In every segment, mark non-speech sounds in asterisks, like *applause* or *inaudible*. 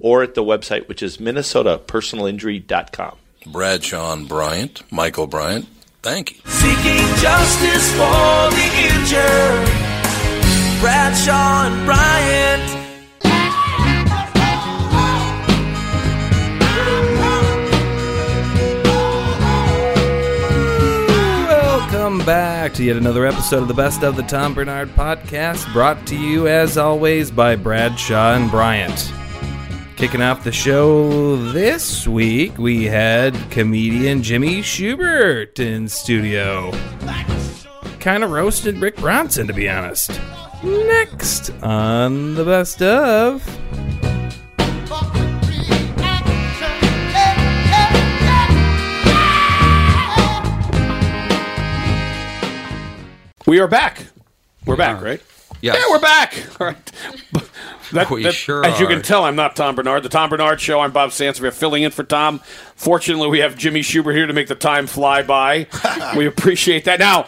or at the website, which is minnesotapersonalinjury.com. Bradshaw and Bryant, Michael Bryant. Thank you. Seeking justice for the injured. Bradshaw and Bryant. Welcome back to yet another episode of the Best of the Tom Bernard Podcast, brought to you as always by Bradshaw and Bryant. Kicking off the show this week, we had comedian Jimmy Shubert in studio. Kind of roasted Rick Bronson, to be honest. Next on the Best of. We are back. We're back, right? Yes. Yeah, we're back. *laughs* All right. That- We that- sure As you can tell, I'm not Tom Bernard. The Tom Bernard Show. I'm Bob Sansevere filling in for Tom. Fortunately, we have Jimmy Shubert here to make the time fly by. *laughs* we appreciate that. Now,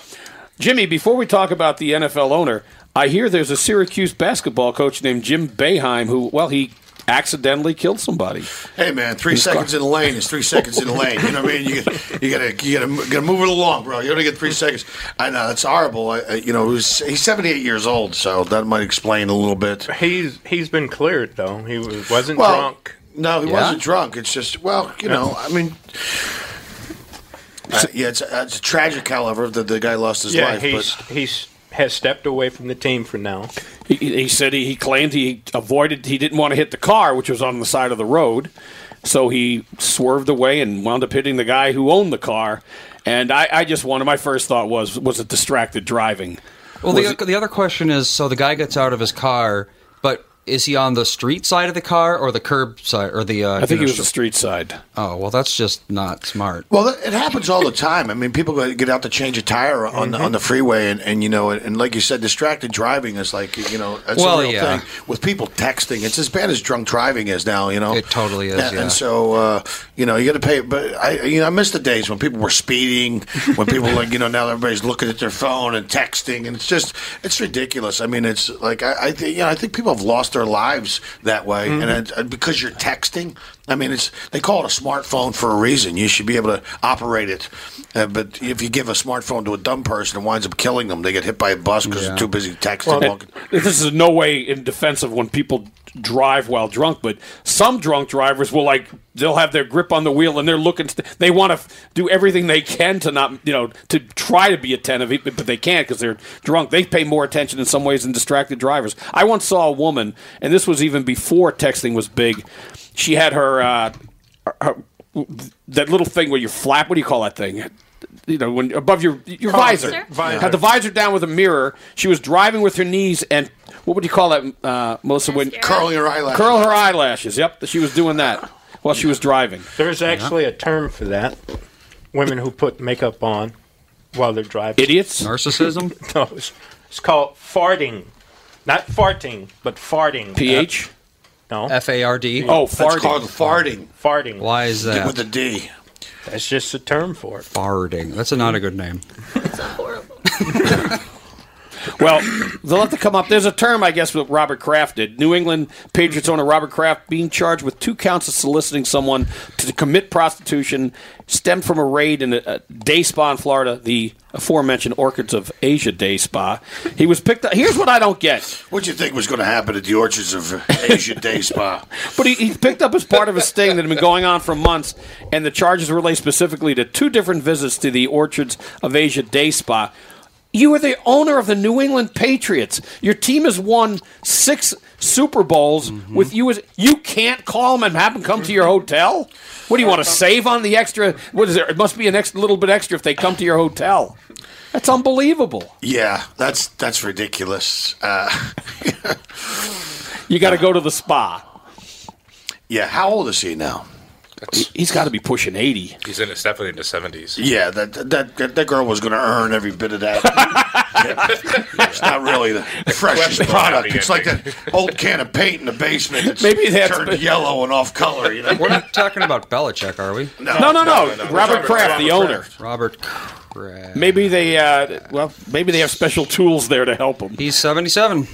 Jimmy, before we talk about the NFL owner, I hear there's a Syracuse basketball coach named Jim Boeheim who, well, he accidentally killed somebody. Hey man, three seconds in the lane is three seconds in the lane. You know what I mean? You, gotta- you gotta you gotta gotta move it along, bro. You only get three seconds. I know it's horrible. I, I, you know, it was, he's seventy eight years old, so that might explain a little bit. He's he's been cleared though. He was, wasn't Well, drunk. No, he Yeah? wasn't drunk. It's just well, you know, I mean. uh, yeah, it's, uh, it's tragic, however, that the guy lost his Yeah, life. he's but he's has stepped away from the team for now. He, he said he, he claimed he avoided, he didn't want to hit the car, which was on the side of the road. So he swerved away and wound up hitting the guy who owned the car. And I, I just wanted, my first thought was, was it distracted driving? Well, the, the other question is so the guy gets out of his car, but is he on the street side of the car or the curb side or the? Uh, I think you he know, was the street side. Oh well, that's just not smart. Well, it happens all the time. I mean, people get out to change a tire on the, on the freeway, and, and you know, and like you said, distracted driving is like you know, that's Well, a real yeah. thing. With people texting, it's as bad as drunk driving is now. You know, It totally is, And, yeah. and so uh, you know, you got to pay. But I, you know, I miss the days when people were speeding, when people like you know now everybody's looking at their phone and texting, and it's just it's ridiculous. I mean, it's like I, I think you know, I think people have lost their lives that way, and it, uh, because you're texting. I mean, it's they call it a smartphone for a reason. You should be able to operate it. Uh, but if you give a smartphone to a dumb person, it winds up killing them. They get hit by a bus because Yeah. they're too busy texting. And this is no way in defense of when people drive while drunk, but some drunk drivers will like they'll have their grip on the wheel and they're looking. They want to f- do everything they can to not you know to try to be attentive, but but they can't because they're drunk. They pay more attention in some ways than distracted drivers. I once saw a woman, and this was even before texting was big. She had her. Uh, her that little thing where you flap. What do you call that thing? You know, when above your your visor. Visor. Had the visor down with a mirror. She was driving with her knees and what would you call that, uh, Melissa? When Curling her eyelashes. curl her eyelashes. Yep, she was doing that while she was driving. There's actually a term for that. Women who put makeup on while they're driving. Idiots. Narcissism. *laughs* No, it's, it's called farting. Not farting, but farting. PH? no. F A R D. Oh, That's farting. called farting farting. Why is that? with a D. That's just a term for it. Farting. That's a, not a good name. *laughs* *laughs* Well, *coughs* they'll have to come up. There's a term, I guess, what Robert Kraft did. New England Patriots owner Robert Kraft being charged with two counts of soliciting someone to commit prostitution stemmed from a raid in a, day spa in Florida, the aforementioned Orchids of Asia Day Spa. He was picked up. Here's what I don't get. What'd you think was going to happen at the Orchids of Asia Day Spa? *laughs* But he, he's picked up as part of a sting that had been going on for months, and the charges relate specifically to two different visits to the Orchids of Asia Day Spa. You are the owner of the New England Patriots. Your team has won six Super Bowls with you as you can't call them and have them come to your hotel. What do you want to save on the extra? What is there? It must be an extra little bit extra if they come to your hotel. That's unbelievable. Yeah, that's that's ridiculous. Uh, *laughs* You got to go to the spa. yeah, how old is he now? He- He's got to be pushing eighty. He's in. It's definitely in the seventies. Yeah, that that that, that girl was going to earn every bit of that. Yeah. *laughs* It's not really the freshest product. It's like ending. that old can of paint in the basement that's Maybe that's- turned yellow and off color. You know? We're not talking about Belichick, are we? No, no, no. Robert Kraft, the owner. Robert Kraft. Maybe they, uh, well, maybe they have special tools there to help him. He's 77.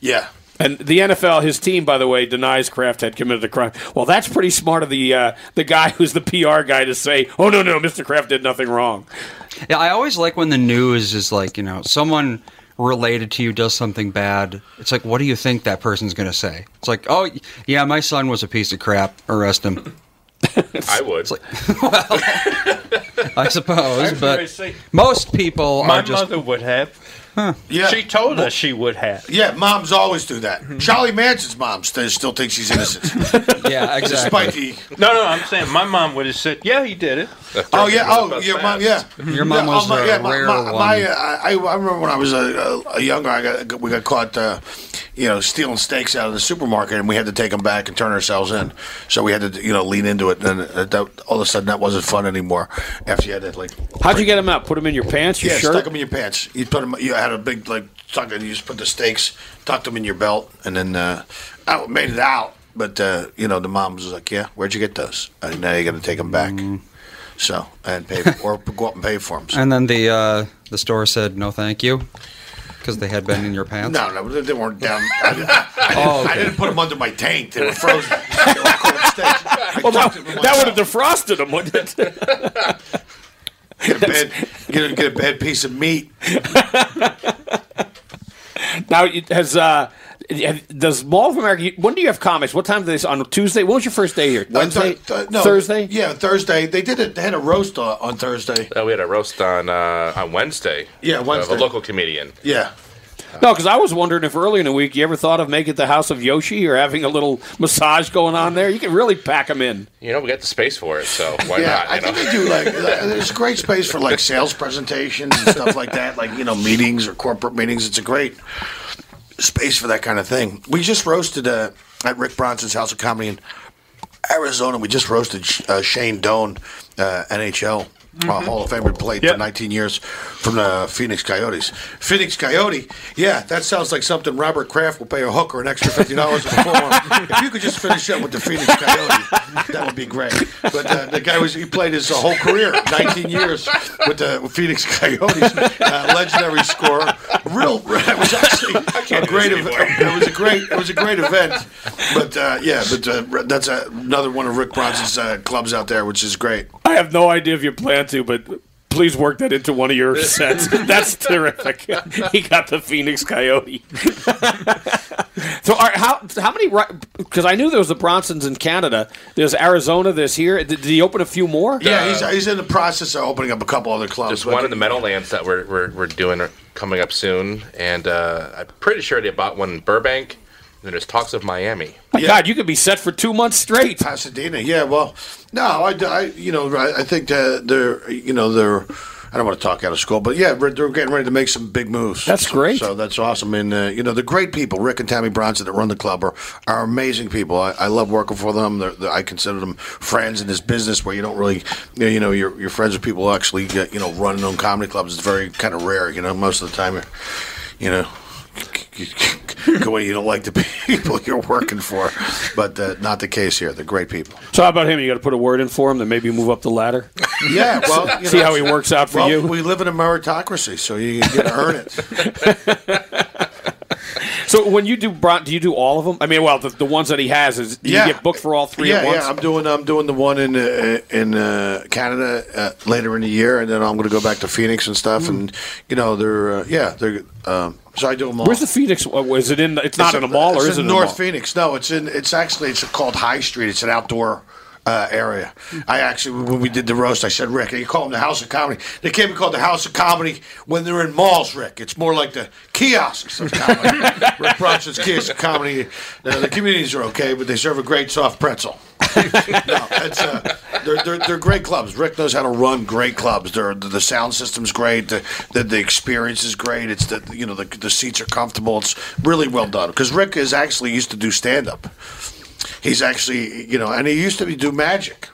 Yeah. And the NFL, his team, by the way, denies Kraft had committed a crime. Well, that's pretty smart of the uh, the guy *laughs* who's the PR guy to say, "Oh no, no, Mr. Kraft did nothing wrong." Yeah, I always like when the news is like, you know, someone related to you does something bad. It's like, what do you think that person's going to say? It's like, oh, yeah, my son was a piece of crap. Arrest him. I would. *laughs* Well, *laughs* I suppose, but say- most people My are just. mother would have. Yeah. She told us she would have. Yeah, moms always do that. Charlie Manson's mom still, still thinks he's innocent. *laughs* Yeah, Despite exactly. the. No, no, I'm saying my mom would have said, "Yeah, he did it." Oh yeah. Oh, your mom. Yeah. Your mom yeah, was oh, my, a yeah, my, rare my, one. my, uh, I, I remember when I was a, a, a younger, I got we got caught, uh, you know, stealing steaks out of the supermarket, and we had to take them back and turn ourselves in. So we had to, you know, lean into it, and uh, that, all of a sudden that wasn't fun anymore. After you had to like, How'd you get them out? Put them in your pants, your yeah, shirt. stuck them in your pants. You put them. You had a big like tuck, and you just put the steaks, tucked them in your belt, and then uh, I made it out. But uh, you know, the mom was like, "Yeah, where'd you get those? And now you got to take them back." So and pay or go up and pay for them. And then the uh, the store said no, thank you, because they had been in your pants. No, no, they weren't down. I, I, I, didn't, *laughs* Oh, okay. I didn't put them under my tank. They were frozen. they were cold well, that, tucked them in my that would have defrosted them, wouldn't it? *laughs* get a bad, get a, get a bad piece of meat. *laughs* now, it has uh, does Mall of America? When do you have comics? What time do they on Tuesday? When was your first day here? Wednesday, Uh, th- th- no, Thursday. Yeah, Thursday. They did it. They had a roast uh, on Thursday. Uh, we had a roast on uh, on Wednesday. Yeah, Of Wednesday. a local comedian. Yeah. No, because I was wondering if early in the week you ever thought of making the House of Yoshi or having a little massage going on there. You can really pack them in. You know, we got the space for it, so why yeah, not? I know? think they do. *laughs* Like, there's great space for like sales presentations and stuff like that. Like you know, meetings or corporate meetings. It's a great space for that kind of thing. We just roasted uh, at Rick Bronson's House of Comedy in Arizona. We just roasted uh, Shane Doan, uh, NHL. Uh, Hall of Famer played for 19 years from the Phoenix Coyotes. Phoenix Coyote, yeah, that sounds like something Robert Kraft will pay a hooker an extra fifty dollars to perform. if you could just finish up with the Phoenix Coyote, that would be great. But uh, the guy was he played his whole career, 19 years with the Phoenix Coyotes, uh, legendary scorer. Real, *laughs* it was actually a great event. It was a great, it was a great event. But uh, yeah, but uh, that's uh another one of Rick Bronson's uh, clubs out there, which is great. I have no idea if you plan to, but please work that into one of your *laughs* sets. That's terrific. he got the Phoenix Coyote. *laughs* so, are, how how many? Because I knew there was the Bronsons in Canada. There's Arizona. There's here. Did, did he open a few more? Yeah, he's, he's in the process of opening up a couple other clubs. There's but- one in the Meadowlands that we're, we're, we're doing uh, coming up soon, and uh, I'm pretty sure they bought one in Burbank. And there's talks of Miami. My God, you could be set for two months straight. Pasadena, yeah. Well, no, I, I you know, I, I think that they're, you know, they're. I don't want to talk out of school, but yeah, we're- they're getting ready to make some big moves. That's great. So that's awesome, and uh, you know, the great people, Rick and Tammy Bronson that run the club, are, are amazing people. I, I love working for them. They're, they're- I consider them friends in this business where you don't really, you know, you know you're, you're friends with people who actually, get, you know, run their own comedy clubs. It's very kind of rare. You know, most of the time, you know. Way you don't like the people you're working for, but uh, not the case here. They're great people. So how about him? You got to put a word in for him to maybe move up the ladder. *laughs* Yeah, well, you see know, how he works out for well, you. We live in a meritocracy, so you got to earn it. *laughs* So when you do Bron, do you do all of them? I mean, well, the, the ones that he has is do Yeah. you get booked for all three yeah, at once? Yeah, I'm doing I'm doing the one in uh, in uh, Canada uh, later in the year, and then I'm going to go back to Phoenix and stuff. And you know, they're uh, yeah, they're um, so I do them all. Where's the Phoenix? uh, Is it in? It's not in a mall, or it's is it in North? Phoenix? No, it's in. It's actually it's called High Street. It's an outdoor. Uh, area. I actually, when we did the roast, I said, Rick, you call them the House of Comedy. They can't be called the House of Comedy when they're in malls, Rick. It's more like the kiosks of comedy. Rick Bronson's kiosks of comedy. The, the communities are okay, but they serve a great soft pretzel. no, it's, uh, they're, they're, they're great clubs. Rick knows how to run great clubs. They're, the, the sound system's great. The, the the experience is great. It's the you know the, the seats are comfortable. It's really well done because Rick is actually used to do stand up. He's actually you know, and he used to be, do magic.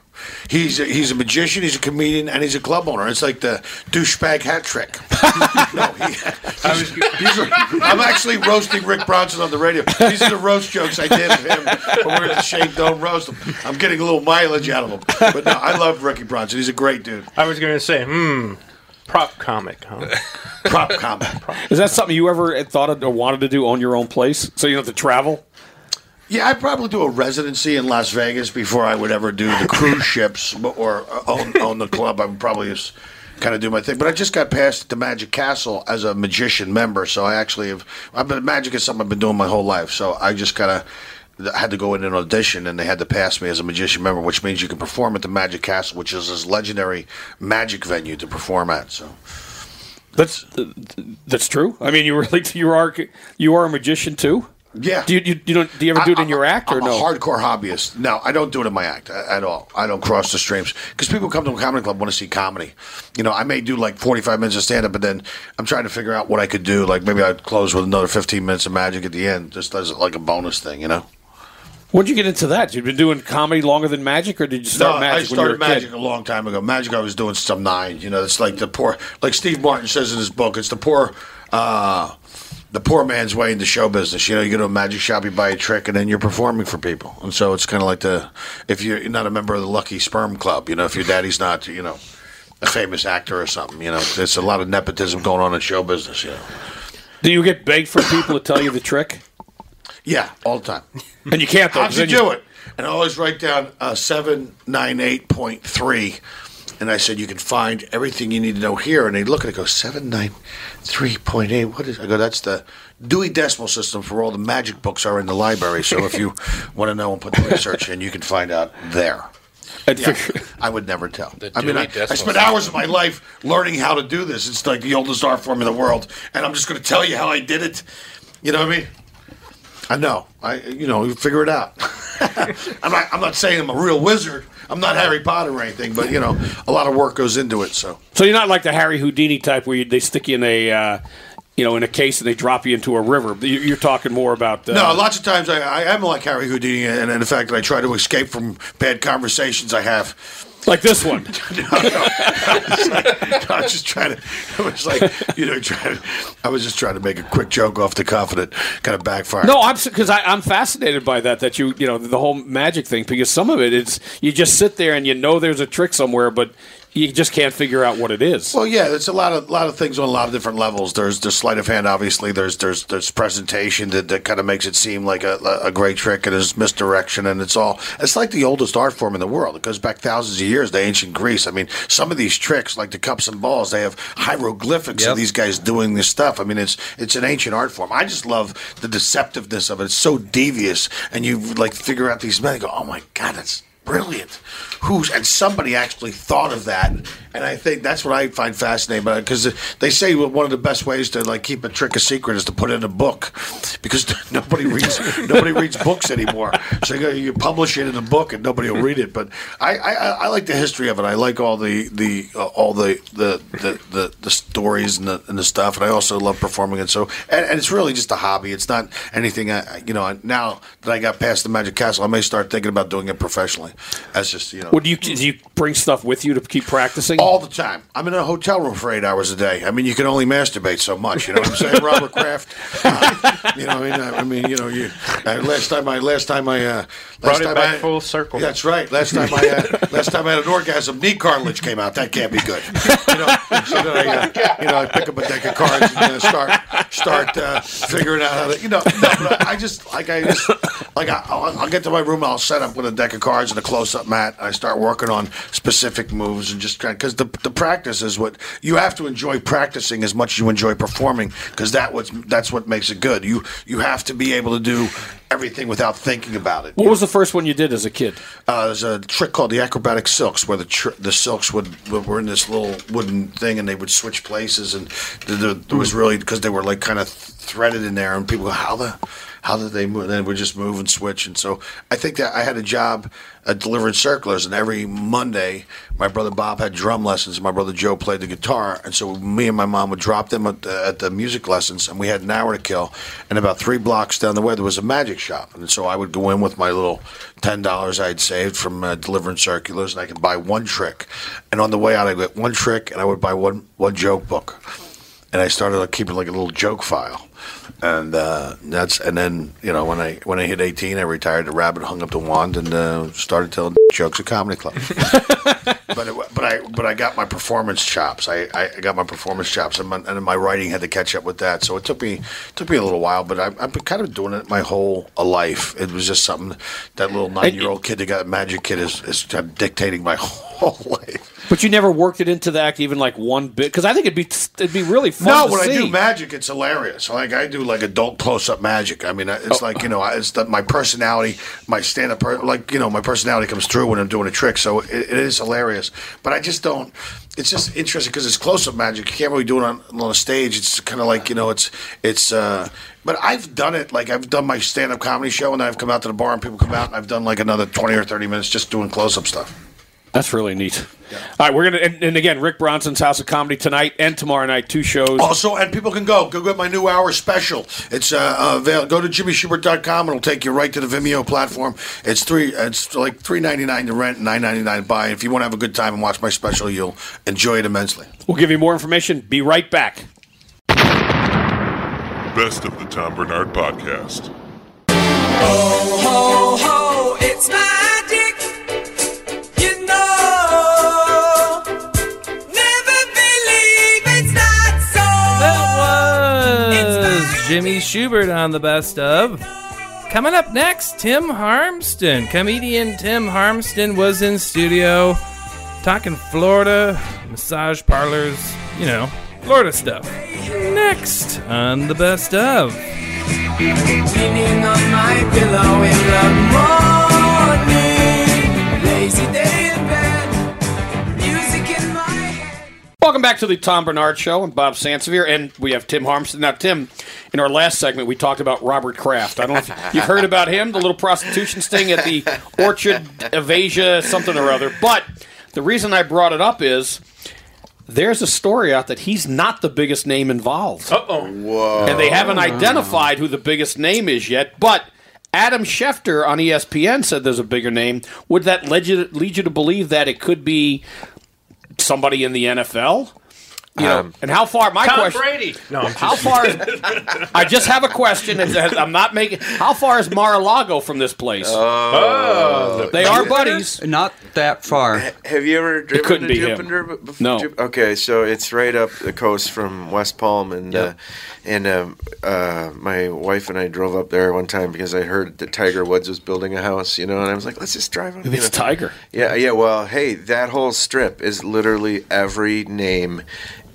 He's a, he's a magician, he's a comedian, and he's a club owner. It's like the douchebag hat trick. *laughs* no, he, he's, these are, I'm actually roasting Rick Bronson on the radio. These are the roast jokes I did of him when we were at the Shane Doan Roast him. I'm getting a little mileage out of him. But no, I love Ricky Bronson. He's a great dude. I was going to say, hmm, prop comic, huh? Prop comic. Is that something you ever thought of or wanted to do? Own your own place, so you don't have to travel? Yeah, I'd probably do a residency in Las Vegas before I would ever do the cruise *laughs* ships or own, own the club. I would probably just kind of do my thing. But I just got passed at the Magic Castle as a magician member, so I actually have. I've been magic is something I've been doing my whole life. So I just kind of had to go in an audition, and they had to pass me as a magician member, which means you can perform at the Magic Castle, which is this legendary magic venue to perform at. So. That's that's true. I mean, you really *laughs* you are you are a magician too. Yeah. Do you, you, you don't do you ever do it in your act or I'm no? a hardcore hobbyist. No, I don't do it in my act a- at all. I don't cross the streams because people come to a comedy club want to see comedy. You know, I may do like 45 minutes of stand up, but then I'm trying to figure out what I could do. Like maybe I'd close with another 15 minutes of magic at the end, just as like a bonus thing. You know. When did you get into that? You've been doing comedy longer than magic, or did you start no, magic I started when you were a magic kid? a long time ago. Magic I was doing some nine. You know, it's like the poor, like Steve Martin says in his book, it's the poor, uh, the poor man's way into show business. You know, you go to a magic shop, you buy a trick, and then you're performing for people. And so it's kind of like the, if you're not a member of the Lucky Sperm Club, you know, if your daddy's not, you know, a famous actor or something, you know, there's a lot of nepotism going on in show business. You know. Do you get begged for people to tell you the trick? Yeah, all the time. And you can't though. How'd you do it? And I always write down uh, 798.3. And I said, you can find everything you need to know here. And they look at it and go, 793.8. What is I go, that's the Dewey Decimal System for all the magic books are in the library. So if you *laughs* want to know and put the research in, you can find out there. Yeah, I would never tell. I mean, Dewey I, I spent hours of my life learning how to do this. It's like the oldest art form in the world, and I'm just going to tell you how I did it. You know what I mean? I know. I you know you figure it out. *laughs* I'm not. I'm not saying I'm a real wizard. I'm not Harry Potter or anything, but you know, a lot of work goes into it. So So you're not like the Harry Houdini type where you, they stick you in a, uh, you know, in a case and they drop you into a river. You- You're talking more about. Uh, no, lots of times I, I am like Harry Houdini, and, and the fact that I try to escape from bad conversations I have. Like this one. *laughs* no, no. *laughs* I was, like, I was just trying to. I was like, you know, trying. To, I was just trying to make a quick joke off the cuff, and it kind of backfired. No, I'm because I'm fascinated by that. That you you know the whole magic thing because some of it it's you just sit there and you know there's a trick somewhere, but you just can't figure out what it is. Well, yeah, it's a lot of lot of things on a lot of different levels. There's the sleight of hand, obviously. There's there's there's presentation that, that kind of makes it seem like a, a great trick, and there's misdirection, and it's all. It's like the oldest art form in the world. It goes back thousands of years to ancient Greece. I mean, some of these tricks, like the cups and balls, they have hieroglyphics Yep. of these guys doing this stuff. I mean, it's it's an ancient art form. I just love the deceptiveness of it. It's so devious, and you like figure out these men and go, "Oh my god, that's." Brilliant. Who's and somebody actually thought of that, and I think that's what I find fascinating about because they say one of the best ways to like keep a trick a secret is to put it in a book, because *laughs* nobody reads *laughs* nobody reads books anymore. So you, you publish it in a book and nobody will read it. But I, I, I like the history of it. I like all the the uh, all the the, the, the the stories and the and the stuff, and I also love performing it. So and, and it's really just a hobby. It's not anything. I, you know, now that I got past the Magic Castle, I may start thinking about doing it professionally. That's just you know. Would you do you bring stuff with you to keep practicing? all the time. I'm in a hotel room for eight hours a day. I mean, you can only masturbate so much. You know what I'm saying, Robert Kraft? Uh, you know, I mean, I mean, you know, you. Uh, last time I, last time I, uh, last Brought it back I, full circle. That's right. Last time I, had, last time I had an orgasm, knee cartilage came out. That can't be good. You know, so then I, uh, you know, I pick up a deck of cards and uh, start, start uh, figuring out how to, you know, no, but I, I just like I just like I, I'll, I'll get to my room, I'll set up with a deck of cards and a close-up mat. I start working on specific moves and just kind because the the practice is what you have to enjoy practicing as much as you enjoy performing because that what's that's what makes it good. You you have to be able to do everything without thinking about it. What was the first one you did as a kid? Uh, there's a trick called the acrobatic silks, where the tr- the silks would were in this little wooden thing, and they would switch places, and the, the, there was really because they were like kind of threaded in there, and people go, "How the." How did they move? And then we just move and switch. And so I think that I had a job at delivering circulars, and every Monday, my brother Bob had drum lessons, and my brother Joe played the guitar. And so me and my mom would drop them at the, at the music lessons, and we had an hour to kill. And about three blocks down the way, there was a magic shop, and so I would go in with my little ten dollars I'd saved from uh, delivering circulars, and I could buy one trick. And on the way out, I'd get one trick, and I would buy one one joke book. And I started like, keeping like a little joke file and uh, that's and then you know when I when I hit eighteen, I retired the rabbit, hung up the wand, and uh, started telling *laughs* jokes at comedy club. *laughs* but it, but I but I got my performance chops. I, I got my performance chops, and my, and my writing had to catch up with that. So it took me took me a little while, but I, I've been kind of doing it my whole life. It was just something that little nine year old kid that got Magic Kid is, is dictating my *laughs* whole life. But you never worked it into the act even like one bit because I think it'd be it'd be really fun. No, when see. I do magic, it's hilarious. Like I do like adult close up magic. I mean, it's like you know, it's the, my personality, my stand up, like you know, my personality comes through when I'm doing a trick. So it, it is hilarious. But I just don't. It's just interesting because it's close up magic. You can't really do it on, on a stage. It's kind of like you know, it's it's. uh but I've done it. Like I've done my stand up comedy show, and I've come out to the bar, and people come out, and I've done like another twenty or thirty minutes just doing close up stuff. That's really neat. All right, we're gonna and, and again, Rick Bronson's House of Comedy tonight and tomorrow night, two shows. Also, and people can go. Go get my new hour special. It's uh, uh avail- go to jimmyshubert.com. It'll take you right to the Vimeo platform. It's three. It's like three ninety nine to rent, nine ninety nine to buy. If you want to have a good time and watch my special, you'll enjoy it immensely. We'll give you more information. Be right back. Best of the Tom Bernard Podcast. Ho, ho, ho, Shubert on the best of. Coming up next, Tim Harmston. Comedian Tim Harmston was in studio talking Florida, massage parlors, you know, Florida stuff. Next on the best of. Leaning on my pillow in the morning. Welcome back to the Tom Bernard Show. I'm Bob Sansevere, and we have Tim Harmston. Now, Tim, in our last segment, we talked about Robert Kraft. I don't know if you've heard about him, the little prostitution sting at the Orchard Evasia, something or other. But the reason I brought it up is there's a story out that he's not the biggest name involved. Uh oh. Whoa. And they haven't identified who the biggest name is yet, but Adam Schefter on ESPN said there's a bigger name. Would that lead you, lead you to believe that it could be somebody in the NFL? You know, Um, and how far? My Tom question. Brady. No, I'm How just- far? Is, *laughs* I just have a question. and I'm not making. How far is Mar-a-Lago from this place? Oh. they are buddies. Not that far. Have you ever driven couldn't to be him. Jupiter? b- bef- No. Jup- Okay, so it's right up the coast from West Palm, and uh, and um, uh, my wife and I drove up there one time because I heard that Tiger Woods was building a house, you know, and I was like, let's just drive up. you It's know. Tiger. Yeah, yeah. Well, hey, that whole strip is literally every name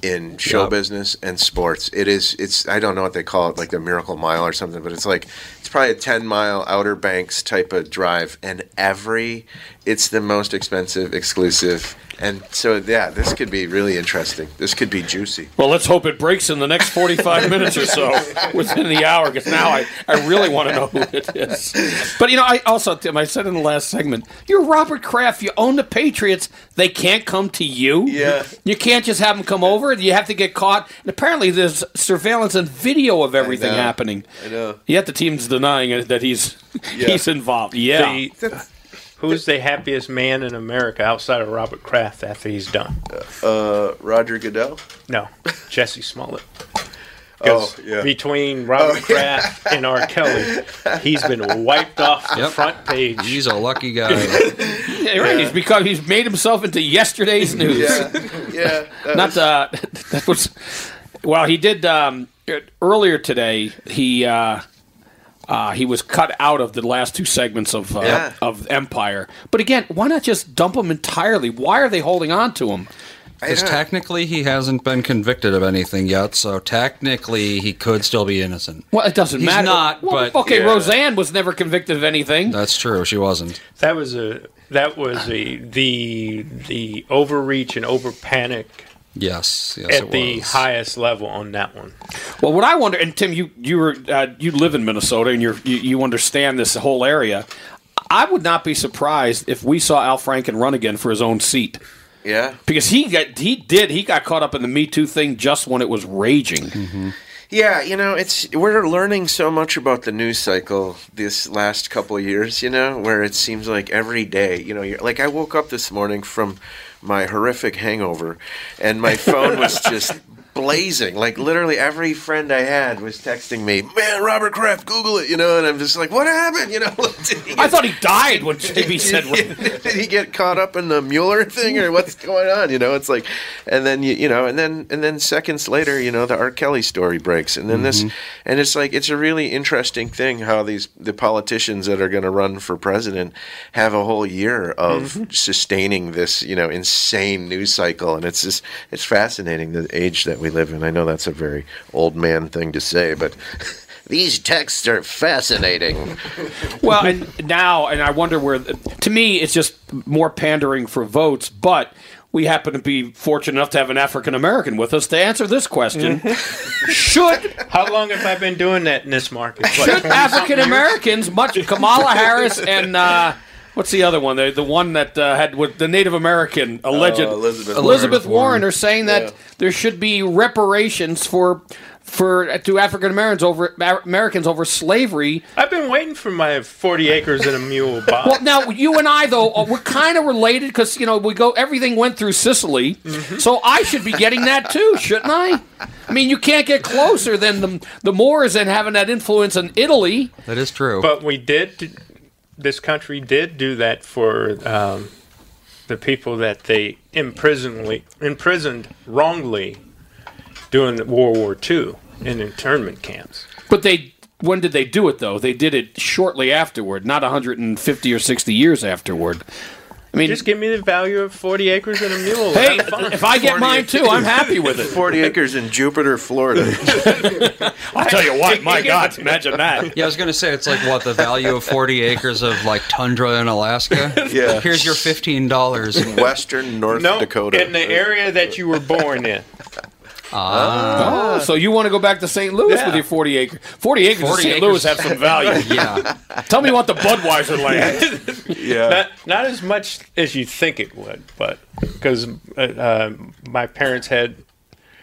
in show Yep. business and sports. It is. It's. I don't know what they call it, like the Miracle Mile or something, but it's like it's probably a ten mile Outer Banks type of drive, and every it's the most expensive, exclusive, and so yeah, this could be really interesting. This could be juicy. Well, let's hope it breaks in the next 45 minutes or so *laughs* within the hour, because now I, I really want to know who it is. But, you know, I also, Tim, I said in the last segment, you're Robert Kraft. You own the Patriots. They can't come to you. Yeah. You can't just have them come over. You have to get caught. And apparently there's surveillance and video of everything know. happening. I know. Yet the team's denying it, that he's *laughs* Yeah. he's involved. Yeah. The- Who's the happiest man in America outside of Robert Kraft after he's done? Uh, Roger Goodell. No, Jussie Smollett. Oh, 'Cause yeah. Between Robert Oh, yeah. Kraft and R. Kelly, he's been wiped off the Yep. front page. He's a lucky guy. *laughs* Yeah, right. He's become he's made himself into yesterday's news. Yeah, yeah. that Not was- uh, *laughs* that was well. He did um, earlier today. He uh, uh, he was cut out of the last two segments of uh, Yeah. of Empire. But again, why not just dump him entirely? Why are they holding on to him? Because technically he hasn't been convicted of anything yet, so technically he could still be innocent. Well, it doesn't He's matter. not, Well, but okay, Yeah. Roseanne was never convicted of anything. That's true. She wasn't. That was a that was a the the overreach and over panic Yes, yes, at it the was. highest level on that one. Well, what I wonder, and Tim, you you were uh, you live in Minnesota and you're, you you understand this whole area. I would not be surprised if we saw Al Franken run again for his own seat. Yeah. Because he got he did he got caught up in the Me Too thing just when it was raging. Mm-hmm. Yeah, you know, it's we're learning so much about the news cycle this last couple of years, you know, where it seems like every day, you know, you're, like I woke up this morning from my horrific hangover and my phone was *laughs* just blazing. Like literally every friend I had was texting me, "Man, Robert Kraft, Google it," you know, and I'm just like, "What happened?" You know, *laughs* I thought he died when *laughs* JB said. *laughs* did he get caught up in the Mueller thing or what's going on? You know, it's like, and then you, you know, and then and then seconds later, you know, the R. Kelly story breaks, and then this, mm-hmm. and it's like it's a really interesting thing how these the politicians that are going to run for president have a whole year of mm-hmm. sustaining this, you know, insane news cycle, and it's just it's fascinating the age that we live in. I know that's a very old man thing to say, but. *laughs* These texts are fascinating. Well, and now, and I wonder where. To me, it's just more pandering for votes, but. We happen to be fortunate enough to have an African American with us to answer this question. *laughs* Should How long have I been doing that in this market? should African Americans, much Kamala Harris and uh, what's the other one? The, the one that uh, had with the Native American alleged Oh, Elizabeth Elizabeth Warren. Warren are saying that Yeah. there should be reparations for for to African Americans over Americans over slavery. I've been waiting for my forty acres and a mule, Bob. Well, now you and I though uh, we're kind of related because you know we go everything went through Sicily, so I should be getting that too, shouldn't I? I mean, you can't get closer than the the Moors and having that influence in Italy. That is true. But we did. This country did do that for um, the people that they imprisonedly imprisoned wrongly during World War II in internment camps. But they when did they do it though? They did it shortly afterward, not 150 or 60 years afterward. I mean, Just give me the value of forty acres and a mule. hey, if I get mine too, I'm happy with it. 40 acres in Jupiter, Florida. *laughs* I'll tell you what, my *laughs* God, imagine that. Yeah, I was gonna say it's like what the value of forty acres of like tundra in Alaska. *laughs* Yeah. Here's your fifteen dollars. in western North no, Dakota. in the area that you were born in. Ah, Oh, so you want to go back to St. Louis Yeah. with your 40 acres? 40 acres 40 in St. acres. Louis have some value. *laughs* yeah. Tell me what the Budweiser *laughs* land. yeah. Not, not as much as you think it would, but because uh, uh, my parents had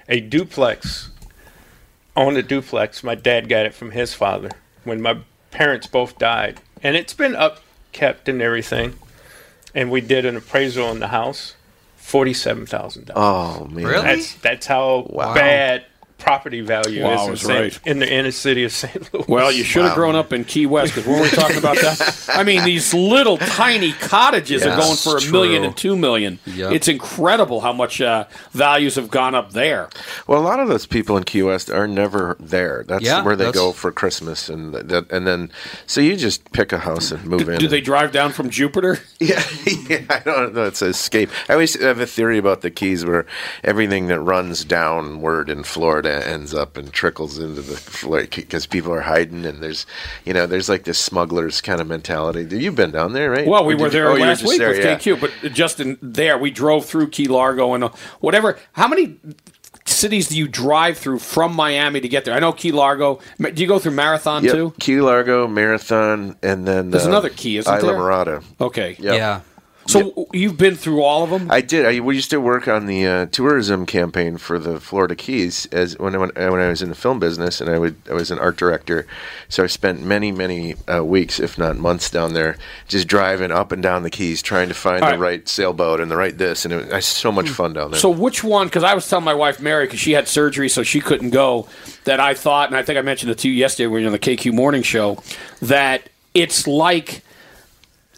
a duplex, owned a duplex. My dad got it from his father when my parents both died, and it's been upkept and everything. And we did an appraisal on the house, forty-seven thousand dollars. Oh, man. Really? That's that's how bad property value Wow, is in, that's St. right. in the inner city of St. Louis. Well, you should have Wow. grown up in Key West because when we talking about that, *laughs* I mean, these little tiny cottages are going for a true. million and two million. Yep. It's incredible how much uh, values have gone up there. Well, a lot of those people in Key West are never there. That's Yeah, where they that's- go for Christmas, and that, and then so you just pick a house and move in. Do they drive down from Jupiter? *laughs* Yeah, yeah, I don't know. It's escape. I always have a theory about the Keys where everything that runs downward in Florida ends up and trickles into the Florida because people are hiding and there's, you know, there's like this smugglers kind of mentality. You've been down there, right? Well, we were did you- there oh, were last week there, with yeah. KQ, but just in there, we drove through Key Largo and uh, whatever. How many cities do you drive through from Miami to get there? I know Key Largo. Do you go through Marathon Yep, too? Key Largo, Marathon, and then There's uh, another key, isn't Isla there? Mirada. Okay. Yep. Yeah. So you've been through all of them. I did. I we used to work on the uh, tourism campaign for the Florida Keys as when I, when, when I was in the film business, and I would I was an art director, so I spent many many uh, weeks, if not months, down there just driving up and down the Keys, trying to find All the right. right sailboat and the right this, and it was, it was so much fun down there. So which one? Because I was telling my wife Mary because she had surgery, so she couldn't go. That I thought, and I think I mentioned it to you yesterday when you were on the KQ Morning Show, that it's like.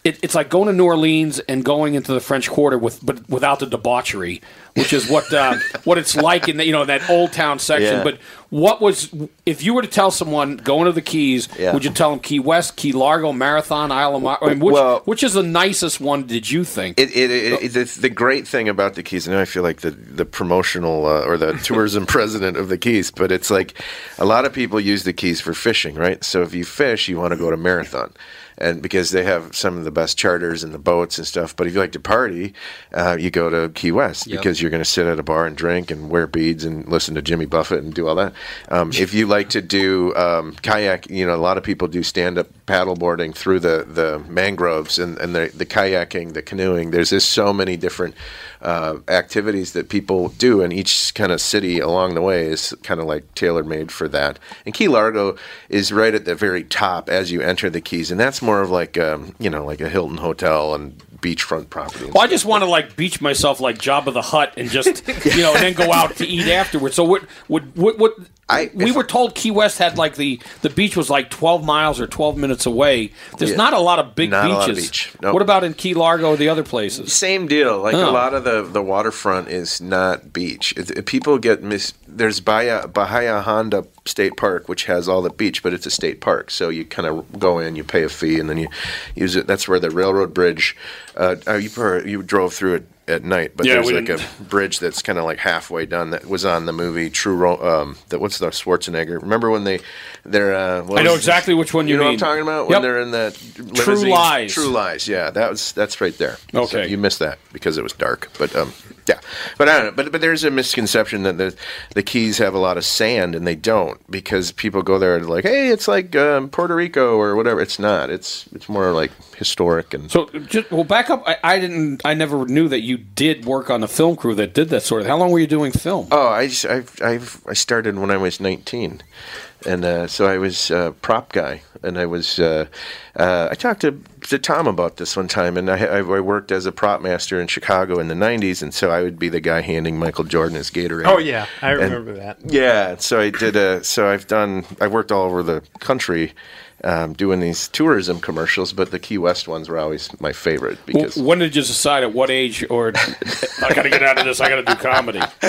It, it's like going to New Orleans and going into the French Quarter with, but without the debauchery, which is what uh, *laughs* what it's like in the, you know that old town section. Yeah. But what was if you were to tell someone going to the Keys, Yeah. would you tell them Key West, Key Largo, Marathon, Isle of Mar- I mean, which, Well- which is the nicest one? Did you think? It, it, it, it, the, great thing about the Keys, and I feel like the the promotional uh, or the *laughs* tourism president of the Keys, but it's like a lot of people use the Keys for fishing, right? So if you fish, you want to go to Marathon, and because they have some of the best charters and the boats and stuff. But if you like to party, uh, you go to Key West Yep. because you're going to sit at a bar and drink and wear beads and listen to Jimmy Buffett and do all that. Um, if you like to do um, kayak, you know, a lot of people do stand up paddleboarding through the, the mangroves and, and the, the kayaking, the canoeing. There's just so many different uh, activities that people do, and each kind of city along the way is kind of like tailor made for that. And Key Largo is right at the very top as you enter the Keys, and that's more of like um, you know like a Hilton hotel and beachfront property. and Well, I just want to like beach myself like Jabba the Hutt and just you know, and then go out to eat afterwards. So what? What? What? what we were told Key West had like the the beach was like twelve miles or twelve minutes away. There's Yeah. not a lot of big Not a beaches. lot of beach. Nope. What about in Key Largo or the other places? Same deal. Like Oh. a lot of the, the waterfront is not beach. It, it- people get mis. There's Bahia, Bahia Honda State Park, which has all the beach, but it's a state park. So you kind of go in, you pay a fee, and then you use it. That's where the railroad bridge. Uh, uh, you you drove through it at night, but Yeah, there's like didn't. a bridge that's kind of like halfway done. That was on the movie True. Ro- um, that what's the Schwarzenegger? Remember when they they're. Uh, I know exactly which one you know mean. what I'm talking about Yep. when they're in that True Lies. True Lies. Yeah, that was that's right there. So Okay. you missed that because it was dark. But um, yeah, but I don't know. But but there's a misconception that the the Keys have a lot of sand, and they don't because people go there and like, hey, it's like um, Puerto Rico or whatever. It's not. It's it's more like historic and. So just well, back up. I, I didn't. I never knew that you did work on a film crew that did that sort of. How long were you doing film? Oh, I just- I've, I've I started when I was 19, and uh, so I was uh, prop guy, and I was uh, uh, I talked to, to Tom about this one time, and I, I worked as a prop master in Chicago in the 90s, and so I would be the guy handing Michael Jordan his Gatorade. Oh, yeah. I And- remember that. Yeah, so I did. Uh, so I've done. I worked all over the country. Um, doing these tourism commercials, but the Key West ones were always my favorite because Well, when did you decide at what age? Or *laughs* I got to get out of this. I got to do comedy. *laughs*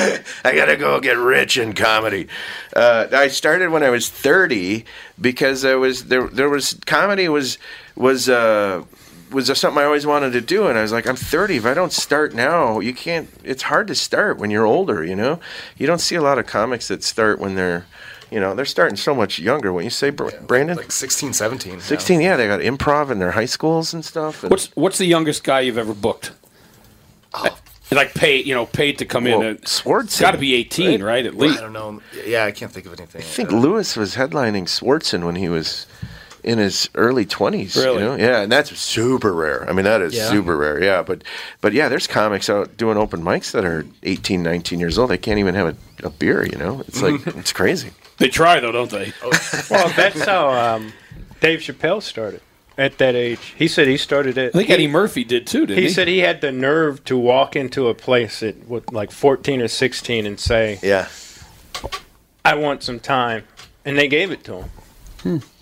I gotta go get rich in comedy. Uh, I started when I was thirty because I was there. There was comedy was was uh, was something I always wanted to do, and I was like, I'm thirty. If I don't start now, you can't. It's hard to start when you're older. You know, you don't see a lot of comics that start when they're. You know, they're starting so much younger. When you say, Br- Brandon? Like 16, 17. 16, yeah, they got improv in their high schools and stuff. And What's What's the youngest guy you've ever booked? Ah. Like paid, you know, paid to come Well, in. Swartzen, Got to be eighteen, right? At least. I don't know. Yeah, I can't think of anything. I think Lewis was headlining Swartzen when he was in his early twenties. Really? You know? Yeah, and that's super rare. I mean, that is Yeah. super rare. Yeah, but but yeah, there's comics out doing open mics that are 18, 19 years old. They can't even have a, a beer. You know, it's like *laughs* it's crazy. They try though, don't they? Well, that's how um, Dave Chappelle started at that age. He said he started at. I think Eddie Murphy did too, didn't he? He said he had the nerve to walk into a place at what, like 14 or 16 and say, Yeah, "I want some time," and they gave it to him.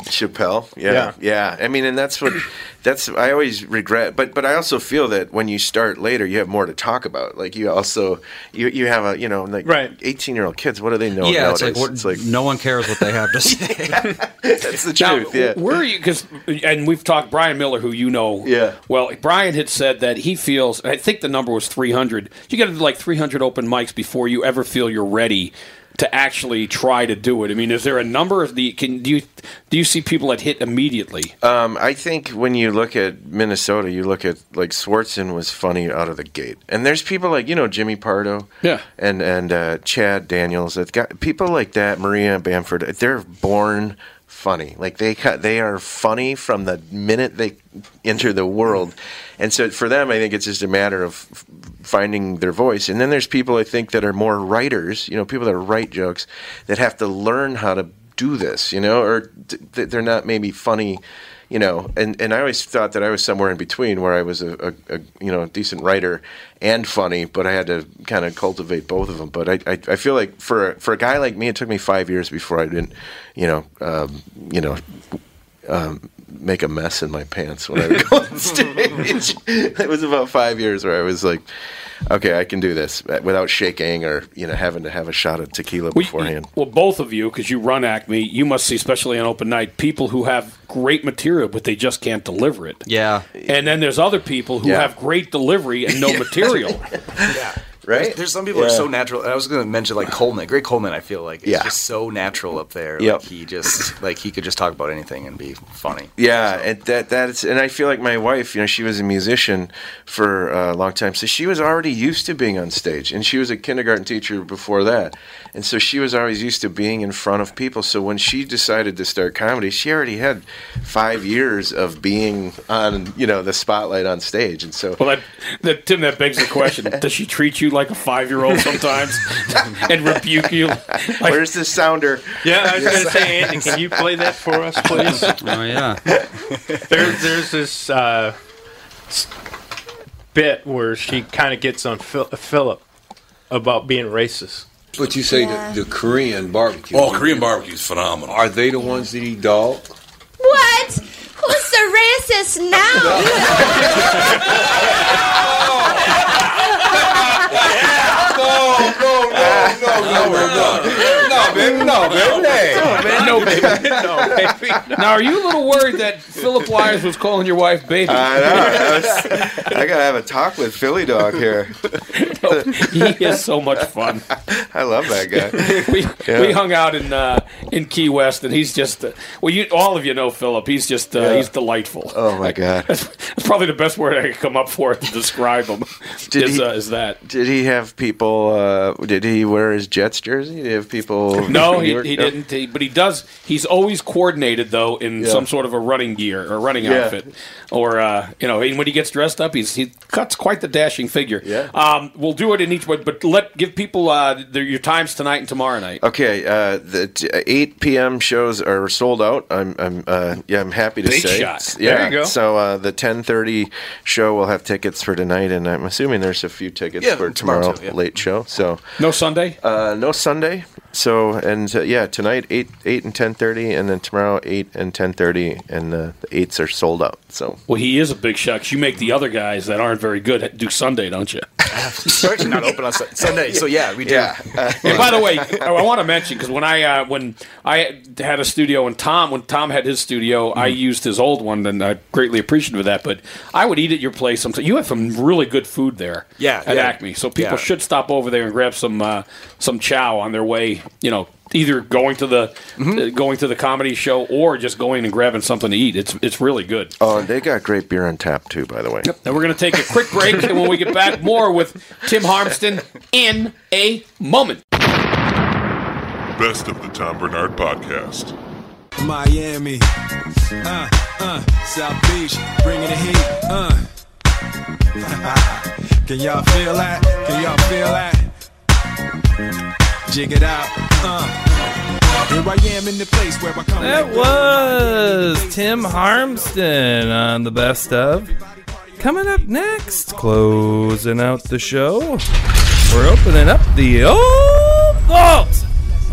Chappelle. Yeah, yeah, I mean, and that's what *coughs* that's. I always regret, but but I also feel that when you start later, you have more to talk about. Like you also you you have a you know like Right. eighteen year old kids. What do they know? yeah, it's nowadays? like, what, no one cares what they have to *laughs* say. that's the Now, truth. Yeah. where are you? Because and we've talked Brian Miller, who you know. Yeah. Well, Brian had said that he feels. I think the number was three hundred. You got to do like three hundred open mics before you ever feel you're ready to actually try to do it. I mean, is there a number? of the can do you do you see people that hit immediately? Um, I think when you look at Minnesota, you look at like Swartzen was funny out of the gate, and there's people like you know Jimmy Pardo, Yeah. and and uh, Chad Daniels. That got people like that, Maria Bamford. They're born funny. Like they ca- they are funny from the minute they enter the world, and so for them, I think it's just a matter of finding their voice. And then there's people I think that are more writers, you know, people that write jokes that have to learn how to do this, you know, or th- they're not maybe funny. You know, and, and I always thought that I was somewhere in between, where I was a, a, a you know decent writer and funny, but I had to kind of cultivate both of them. But I, I, I feel like for for a guy like me, it took me five years before I didn't, you know, um, you know, um, make a mess in my pants when I would go on stage. *laughs* it was about five years where I was like, okay, I can do this without shaking or you know having to have a shot of tequila beforehand. Well, both of you, because you run Acme, you must see, especially on open night, people who have great material, but they just can't deliver it. Yeah. And then there's other people who Yeah. have great delivery and no *laughs* material. yeah. Right? There's, there's some people Yeah. are so natural. I was going to mention like Coleman. Greg Coleman, I feel like, is Yeah. just so natural up there. Yep. Like he just like he could just talk about anything and be funny. Yeah, and that that's and I feel like my wife, you know, she was a musician for a long time, so she was already used to being on stage, and she was a kindergarten teacher before that, and so she was always used to being in front of people. So when she decided to start comedy, she already had five years of being on, you know, the spotlight on stage, and so Well, that, that Tim, that begs the question: *laughs* Does she treat you like a five-year-old sometimes and rebuke you? Like, Where's the sounder? Yeah, I was going to say, Andy, can you play that for us, please? *laughs* Oh yeah. There, there's this uh, bit where she kind of gets on Phil, Philip about being racist. But you say Yeah. the, the Korean barbecue. Oh, Korean barbecue is phenomenal. Are they the ones that eat dog? What? Who's the racist now? *laughs* *laughs* yeah. *laughs* no, no, no, no, we're done. No, baby, no, baby. Hey. no, baby. No, baby. Now, are you a little worried that Philip Wires was calling your wife baby? I know. I, gotta have a talk with Philly Dog here. he is so much fun. I love that guy. we, we hung out in uh, in Key West, and he's just uh, well, you all of you know Philip. He's just uh, he's delightful. Oh my god. That's probably the best word I could come up for to describe him. Did is, he- uh, is that? Did he have people? Uh, did he wear his Jets jersey? Did *laughs* he have people? No, he, New York- he didn't. He, but he does. He's always coordinated though in Yeah. some sort of a running gear or running Yeah. outfit, or uh, you know, and when he gets dressed up, he's he cuts quite the dashing figure. Yeah. Um, we'll do it in each one, but let give people uh, their, your times tonight and tomorrow night. Okay, uh, the t- 8 p.m. shows are sold out. I'm, I'm, uh, yeah, I'm happy to Big say. shot. Yeah. There you go. So uh, the 10:30 show will have tickets for tonight, and I'm assuming there's a few tickets Yeah, for tomorrow tomorrow, too, yeah. late show. So No Sunday. uh, no Sunday. So and uh, yeah, tonight 8 8 and 10:30, and then tomorrow 8 and 10:30, and uh, the eights are sold out. So Well, he is a big shot. 'cause you make the other guys that aren't very good do Sunday, don't you? *laughs* We're not open on Sunday, so yeah, we do. *laughs* and by the way, I, I want to mention because when I uh, when I had a studio and Tom when Tom had his studio, I used his old one, and I'm greatly appreciative of that. But I would eat at your place. Sometimes. You have some really good food there, Yeah, at yeah. Acme. So people Yeah. should stop over there and grab some uh, some chow on their way. You know, either going to the Mm-hmm. uh, going to the comedy show or just going and grabbing something to eat. It's it's really good. oh, and they got great beer on tap too, by the way. Yep. Now we're going to take a quick break, and when we get back, more with Tim Harmston in a moment. Best of the Tom Barnard Podcast. Miami, uh, uh, South Beach, bringing the heat, uh. *laughs* Can y'all feel that? Can y'all feel that? Jig it out, uh. Here I am in the place where I come That was Tim Harmston on the best of. Coming up next, closing out the show, we're opening up the old vault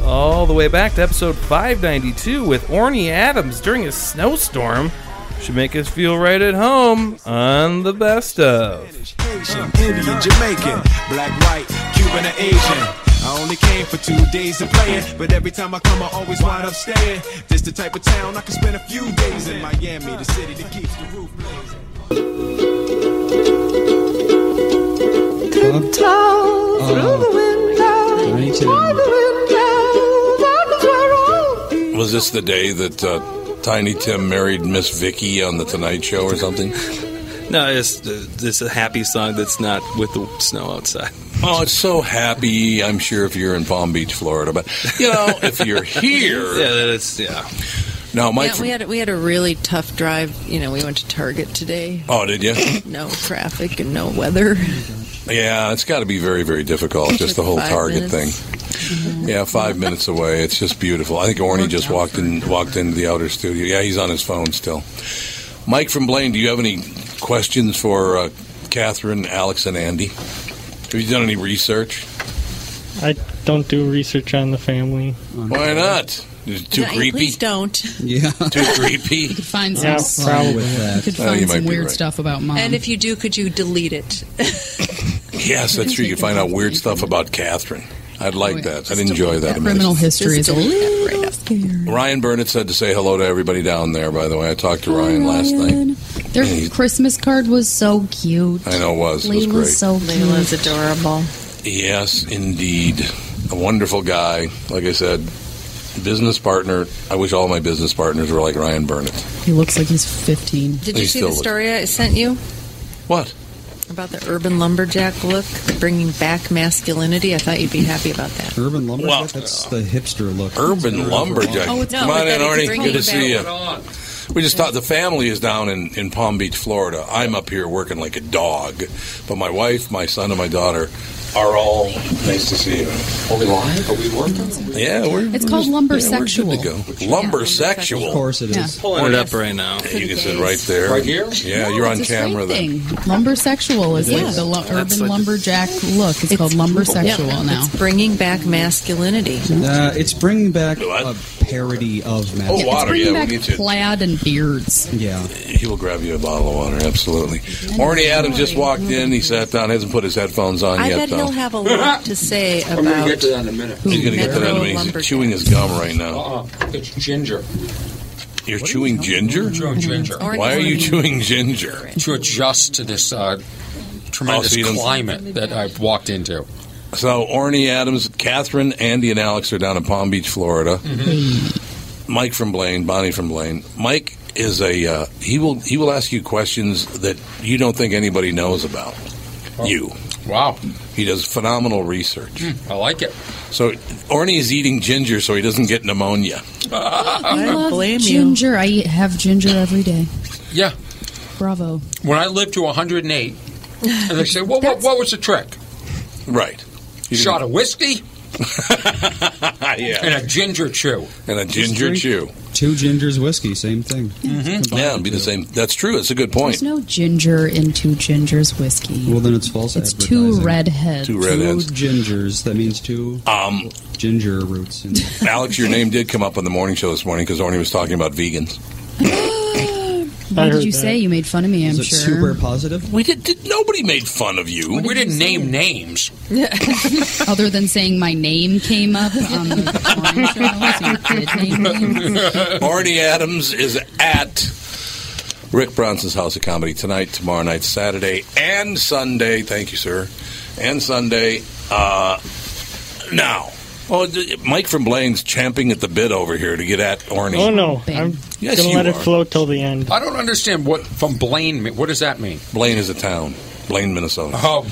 all the way back to episode 592 with Orny Adams during a snowstorm. Should make us feel right at home on the best of. Indian, Jamaican, black, white, Cuban, or Asian. I only came for two days of playing, but every time I come, I always wind up staying. This the type of town I can spend a few days in Miami, the city that keeps the roof blazing. Tiptoe through the window, through the window, Was this the day that uh, Tiny Tim married Miss Vicky on the Tonight Show or something? *laughs* No, it's uh, it's a happy song that's not with the snow outside. Oh, it's so happy. I'm sure if you're in Palm Beach, Florida, but you know, if you're *laughs* here, Yeah, that's yeah. Now, Mike. yeah, we had we had a really tough drive. You know, we went to Target today. oh, did you? No traffic and no weather. Yeah, it's got to be very, very difficult. Just the whole Target minutes. thing. Yeah, five minutes away. It's just beautiful. I think Orny just walked in, walked into the outer studio. Yeah, he's on his phone still. Mike from Blaine, do you have any questions for uh, Catherine, Alex, and Andy? Have you done any research? I don't do research on the family. Why not? Is it too No, creepy? Please don't. Yeah. *laughs* Too creepy? You could find some, Yeah, probably. You could Oh, find you might some be weird right. stuff about mom. And if you do, could you delete it? *laughs* Yes, that's true. You can find out weird stuff about Catherine. I'd like Oh, yeah. that. I'd enjoy that. criminal history is a little right scary. Ryan Burnett said to say hello to everybody down there, by the way. I talked to Ryan last night. Their Yeah, he- Christmas card was so cute. I know it was. It was great. so cute. Layla's adorable. Yes, indeed. A wonderful guy. Like I said, business partner. I wish all my business partners were like Ryan Burnett. He looks like he's 15. Did He you see still the looks- story I sent you What? About the urban lumberjack look, bringing back masculinity? I thought you'd be happy about that. Urban lumberjack. Well, that's the hipster look. Urban lumberjack. Oh, it's- Come no, on in, Orny. Good to see you. We just thought the family is down in, in Palm Beach, Florida. I'm up here working like a dog, but my wife, my son, and my daughter are all nice to see you. Are we live? Are we working? Yeah, we're. It's we're called just- lumbersexual. Yeah, we're good to go. Lumbersexual. Of course it is. Yeah. Pulling it up right now. You can sit right there. Right here? Yeah, you're on It's a straight camera then. thing. Lumbersexual is Yeah. like the lu- That's urban like- lumberjack look. It's, called lumbersexual Yeah, now. It's bringing back masculinity. Uh, it's bringing back What? a parody of masculinity. Oh, magic. it's water. bringing Yeah, we back need to. plaid and beards. Yeah. He will grab you a bottle of water. Absolutely. Orny Adams just walked in. He sat down. Hasn't put his headphones on I yet, bet though. He'll have a lot *laughs* to say I'm going to about. get to that in a minute. He's going to get to that in a minute. He's chewing his gum right now. Uh-uh. It's ginger. You're chewing ginger? Chewing ginger. Why are you chewing ginger? To adjust to this uh, tremendous Oh, so you don't- climate that I've walked into. So, Orny Adams, Catherine, Andy, and Alex are down in Palm Beach, Florida. Mike from Blaine, Bonnie from Blaine. Mike is a uh, he will he will ask you questions that you don't think anybody knows about. You. Wow. He does phenomenal research. Hmm, I like it. So Orny is eating ginger so he doesn't get pneumonia. I love blame you. ginger. I eat- have ginger every day. Yeah. Bravo. When I lived to 108, and they say, well, what, what was the trick? Right. You Shot of whiskey *laughs* yeah. and a ginger chew. And a ginger chew. Two gingers whiskey, same thing. Mm-hmm. Yeah, it'd be the same. That's true. It's a good point. There's no ginger in two gingers whiskey. Well, then it's false It's advertising. two redheads. Two redheads. Two redheads. gingers. That means two Um, ginger roots. In Alex, your name did come up on the morning show this morning because Orny was talking about vegans. *laughs* What I did you that. say? You made fun of me, I'm Is it sure. super positive? We did, did. Nobody made fun of you. We didn't name names. *laughs* Other than saying my name came up on the morning show, *laughs* so you did name me. Orny Adams is at Rick Bronson's House of Comedy tonight, tomorrow night, Saturday, and Sunday. Thank you, sir. And Sunday. Uh, now, oh, Mike from Blaine's champing at the bit over here to get at Orny. Oh no, I'm Yes, gonna you let it are. flow till the end. I don't understand what from Blaine. mean- What does that mean? Blaine is a town. Blaine, Minnesota. Oh,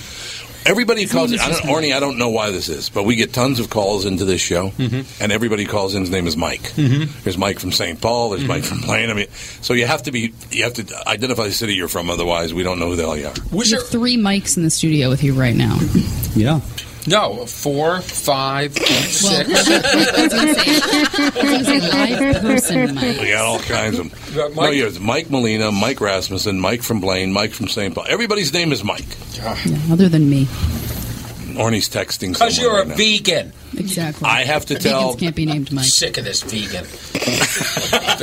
Everybody calls it. I don't, Orny, I don't know why this is, but we get tons of calls into this show, Mm-hmm. and everybody calls in. His name is Mike. There's Mike from St. Paul. There's Mike Mm-hmm. from Blaine. I mean, so you have to be. You have to identify the city you're from. Otherwise, we don't know who the hell you are. was You there have three mics in the studio with you right now. Yeah. No four, five, Well, six? *laughs* I was gonna say, I was gonna say live person mic. We got all kinds of Yeah, them. No, Mike- yeah, it's Mike Molina, Mike Rasmussen, Mike from Blaine, Mike from St. Paul. Everybody's name is Mike. Yeah, other than me. Orny's texting Because you're a now. vegan. Exactly. I have to tell. Vegans can't be named I'm Mike. sick of this vegan. *laughs*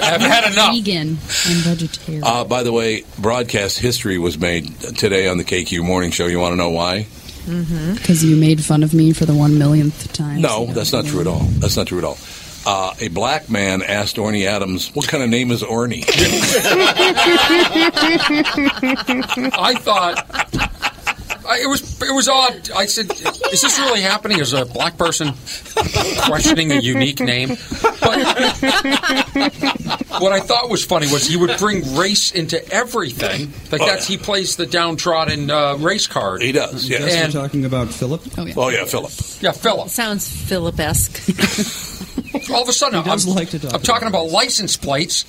I've had enough. Vegan and vegetarian. Uh, by the way, broadcast history was made today on the KQ Morning Show. You want to know why? Because you made fun of me for the one millionth time. No, that's not true at all. That's not true at all. Uh, a black man asked Orny Adams, "What kind of name is Orny?" *laughs* I thought I, it was it was odd. I said, "Is this really happening?" As a black person questioning a unique name, but what I thought was funny was he would bring race into everything. Like Oh, that's he plays the downtrodden uh, race card. He does. Yes, Yes. And- we're talking about Philip. Oh, yeah. Oh yeah, Philip. Yeah, Philip. Sounds Philip-esque. All of a sudden, I'm, like to talk I'm talking about license plates,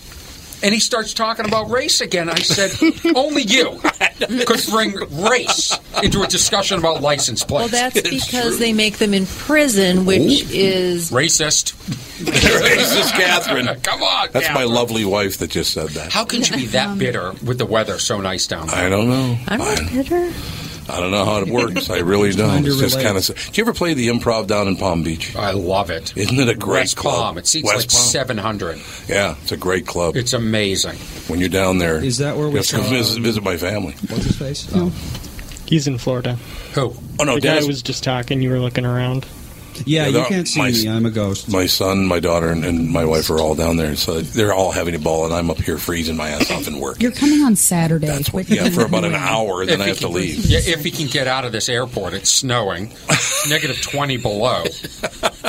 and he starts talking about race again. I said, only you *laughs* could bring race into a discussion about license plates. Well, that's because they make them in prison, which oh. is Racist. Racist, Catherine. *laughs* Come on, That's my lovely wife that just said that. How can you be that um, bitter with the weather so nice down there? I don't know. I'm not bitter. I don't know how it works. I really don't. trying to It's just kind of. Do you ever play the improv down in Palm Beach? I love it. Isn't it a great West club? Palm. It seats West like 700. Yeah, it's a great club. It's amazing. When you're down there, Is that where you we have to go visit, um, visit my family. What's his face? Hmm. Oh. He's in Florida. Who? Oh no, the Dennis- guy was just talking. You were looking around. Yeah, you can't see my- me. I'm a ghost. My son, my daughter, and, and my wife are all down there, so they're all having a ball, and I'm up here freezing my ass off and work. You're coming on Saturday. Quit Yeah, for about an being- *laughs* hour, then If I he have to leave. Yeah, if he can get out of this airport, it's snowing, *laughs* negative twenty below.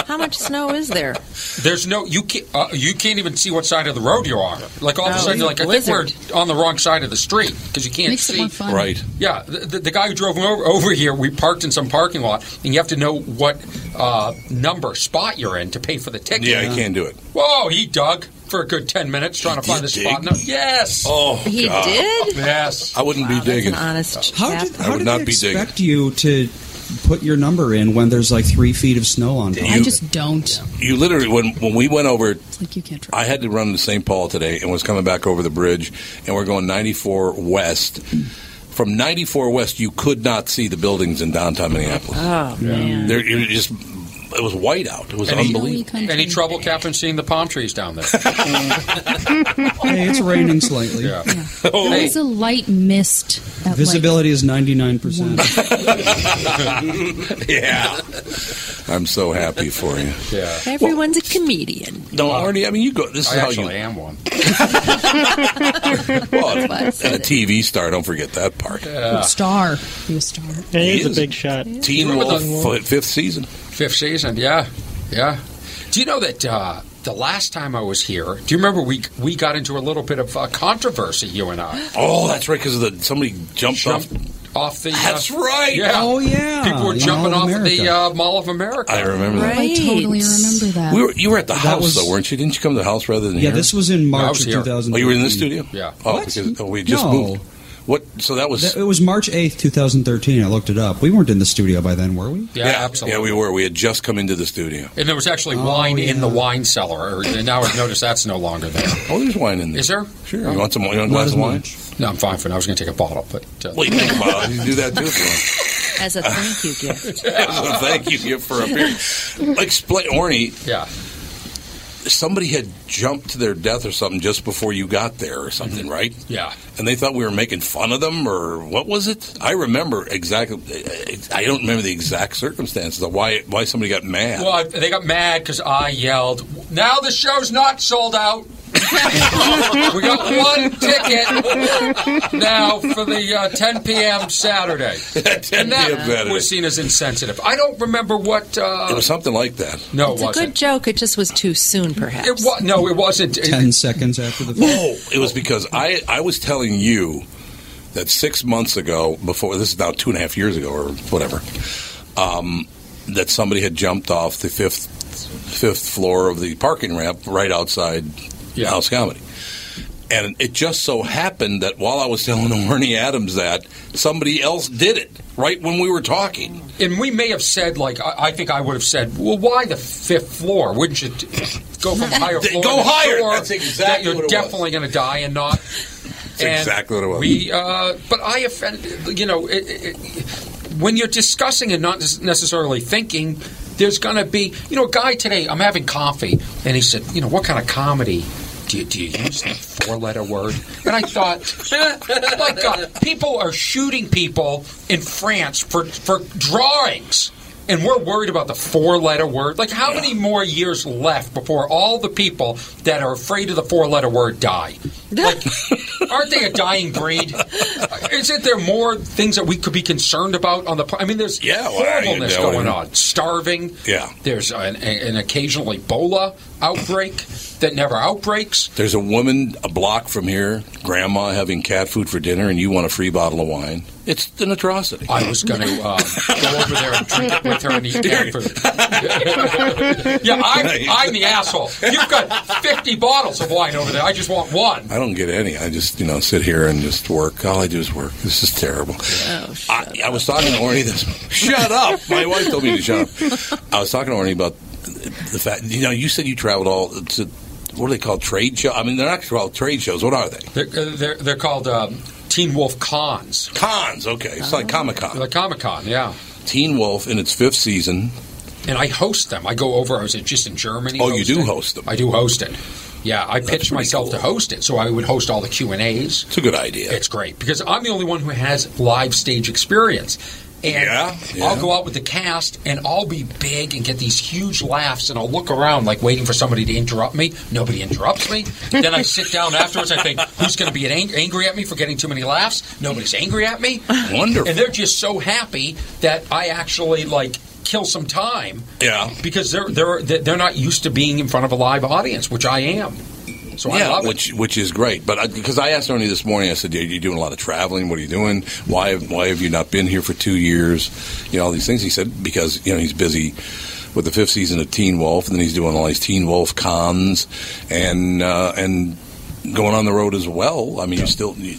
How much snow is there? There's no you can't uh, you can't even see what side of the road you are. Like all of a Oh, sudden, you're like I think we're on the wrong side of the street because you can't Makes it see. more fun. Right. Yeah, the, the, the guy who drove over, over here, we parked in some parking lot, and you have to know what uh, Uh, number spot you're in to pay for the ticket. Yeah, I can't do it. Whoa, he dug for a good ten minutes trying to find the spot. No, yes. Oh, He God. did? Yes. I wouldn't be That's an digging. honest How chap. did, I would did not they be digging. expect you to put your number in when there's like three feet of snow on top? I just don't. You literally, when when we went over, It's like you can't try. I had to run to St. Paul today and was coming back over the bridge, and we're going 94 west. From 94 west, you could not see the buildings in downtown Minneapolis. Oh man. There, it was just it was white out. It was Any, unbelievable. any trouble, Captain, seeing the palm trees down there? *laughs* hey, it's raining slightly. Yeah. Oh. There Oh. was a light mist. At Visibility is 99%. *laughs* yeah, I'm so happy for you. Yeah. Everyone's a comedian. No, Orny. I mean, you go. This I is how actually you. am one. *laughs* Well, and a TV star. Don't forget that part. Like, star. Be a star. Yeah, he He is is. a big shot. Teen Remember Wolf, the- fi- fifth season. Fifth season, yeah, yeah. Do you know that uh, the last time I was here? Do you remember we we got into a little bit of uh, controversy, you and I? Oh, that's right. Because the somebody jumped off. Jumped off the. That's uh, right. Yeah. Oh, yeah. People were in jumping Mall off of of the uh, Mall of America. I remember that. Right. I totally remember that. We were, you were at the That house was- though, weren't you? Didn't you come to the house rather than Yeah, here? this was in I March was of 2000. Oh, you were in the studio. Yeah. Oh, What? because oh, we just No. moved. What? So that was. It was March 8th, 2013. I looked it up. We weren't in the studio by then, were we? Yeah, absolutely. Yeah, we were. We had just come into the studio. And there was actually Oh, wine in the wine cellar. And now I've noticed that's no longer there. Oh, there's wine in there. Is there? Sure. You want some? You want a glass of wine? much. No, I'm fine for now. I was going to take a bottle, but uh, Well, you think about it. You can do that too. If As a thank you gift. you want. so thank you gift for appearing. Explain, Orny. yeah. Somebody had jumped to their death or something just before you got there or something, mm-hmm. right? Yeah. And they thought we were making fun of them, or what was it? I remember exactly. I don't remember the exact circumstances of why why somebody got mad. Well, I, they got mad because I yelled, "Now the show's not sold out." We got one ticket now for the uh, 10 p.m. Saturday. *laughs* 10 and that p.m. Saturday. was seen as insensitive. I don't remember what. Uh, it was something like that. no, It's it a wasn't. good joke. It just was too soon, perhaps. It wa- no, it wasn't. It- 10 seconds after the film. Oh, it was because I I was telling you that six months ago, before this is now two and a half years ago or whatever, um, that somebody had jumped off the fifth fifth floor of the parking ramp right outside Yeah. House Comedy. And it just so happened that while I was telling *laughs* Orny Adams that, somebody else did it right when we were talking. and we may have said, like, I, I think I would have said, well, why the fifth floor? Wouldn't you t- *coughs* go from *laughs* higher Go floor? to the higher. floor That's exactly that you're what it was. definitely going to die and not. That's exactly what it was. We, uh, but I offended, you know, it, it, when you're discussing and not necessarily thinking, there's going to be, you know, a guy today. I'm having coffee, and he said, you know, what kind of comedy? Do you, do you use that four-letter word? And I thought, my God, people are shooting people in France for for drawings, and we're worried about the four-letter word. Like, how many more years left before all the people that are afraid of the four-letter word die? Like, *laughs* aren't they a dying breed? Isn't there more things that we could be concerned about on the? I mean, there's Yeah, horribleness going on, starving. Yeah. There's an, an occasional Ebola outbreak that never outbreaks. There's a woman a block from here, grandma having cat food for dinner, and you want a free bottle of wine. It's an atrocity. I was going to uh, go over there and drink it with her and eat cat food. *laughs* yeah, I'm, I'm the asshole. You've got 50 bottles of wine over there. I just want one. I don't get any. I just, you know, sit here and just work. All I do is work. This is terrible. I, I was talking to Orny this. *laughs* Shut up! My wife told me to shut up. *laughs* I was talking to Orny about the fact. You know, you said you traveled all to. What are they called? Trade show? I mean, they're not called trade shows. What are they? They're, uh, they're, they're called um, Teen Wolf Cons. Cons. Okay, it's like Comic Con. Like Comic Con, yeah. Teen Wolf in its fifth season. And I host them. I go over. I was just in Germany. Oh, you do host them. I do host it. Yeah, I pitched myself to host it, so I would host all the Q and A's. It's a good idea. It's great because I'm the only one who has live stage experience. And Yeah, yeah. I'll go out with the cast and I'll be big and get these huge laughs and I'll look around like waiting for somebody to interrupt me. Nobody interrupts me. then I sit down afterwards. I think, who's going to be ang- angry at me for getting too many laughs? Nobody's angry at me. Wonderful. And they're just so happy that I actually like kill some time Yeah. because they're they're they're not used to being in front of a live audience, which I am. So I yeah, love it. which which is great. But I, because I asked Orny this morning, I said, "Yeah, "You're doing a lot of traveling. What are you doing? Why why have you not been here for two years? You know all these things." He said, "Because you know he's busy." With the fifth season of Teen Wolf, and then he's doing all these Teen Wolf cons, and uh, and going on the road as well. I mean, you still. You,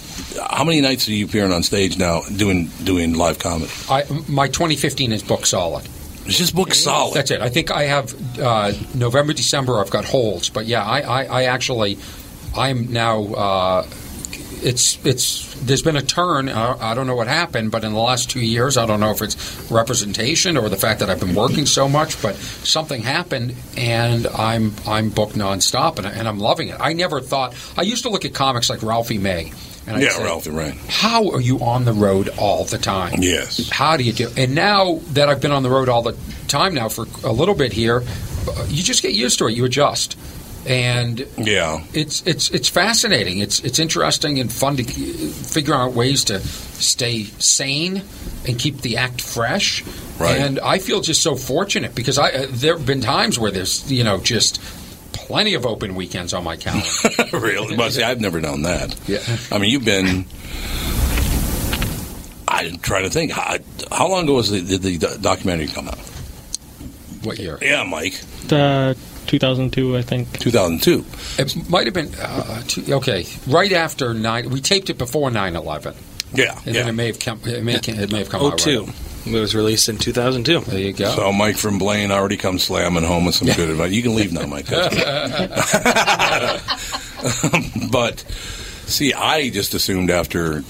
how many nights are you appearing on stage now doing doing live comedy? I, my 2015 is book solid. Just book solid. That's it. I think I have uh, November, December. I've got holds, but yeah, I, I, I actually, I'm now. Uh, it's it's there's been a turn. Uh, I don't know what happened, but in the last two years, I don't know if it's representation or the fact that I've been working so much, but something happened, and I'm I'm booked nonstop, and, I- and I'm loving it. I never thought I used to look at comics like Ralphie May. And yeah, say, Ralphie Ray. how are you on the road all the time? Yes. How do you do? And now that I've been on the road all the time now for a little bit here, you just get used to it. You adjust, and Yeah. it's it's it's fascinating. It's it's interesting and fun to figure out ways to stay sane and keep the act fresh. Right. And I feel just so fortunate because I uh, there have been times where there's you know just plenty of open weekends on my calendar. *laughs* really? Well, see, I've never done that. Yeah. I mean, you've been. I'm trying to think. How, how long ago was the, did the documentary come out? what year? Yeah, Mike. Uh, 2002, I think. 2002. It might have been uh, two, okay. Right after nine, we taped it before 9-11. Yeah, and then it may have come. It may, it may have come Oh, out. two. Right. It was released in 2002. There you go. So Mike from Blaine already comes slamming home with some good advice. You can leave now, Mike. *laughs* But see, I just assumed after.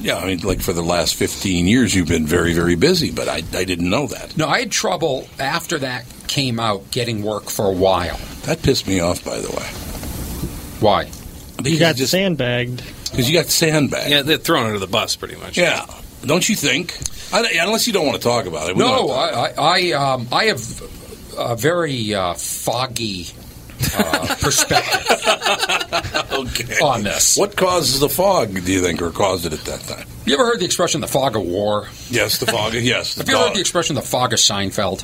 Yeah, I mean, like for the last 15 years, you've been very, very busy, but I, I didn't know that. No, I had trouble after that came out getting work for a while. That pissed me off, by the way. Why? You got sandbagged. Because you got sandbagged. Yeah, they're thrown under the bus pretty much. Yeah. Don't you think? I, unless you don't want to talk about it. We No, have I, I, I, um, I have a very uh, foggy uh, *laughs* perspective okay. on this. What causes the fog, do you think, or caused it at that time? You ever heard the expression "the fog of war"? Yes, the fog. *laughs* yes. Have you ever heard the expression "the fog of Seinfeld"?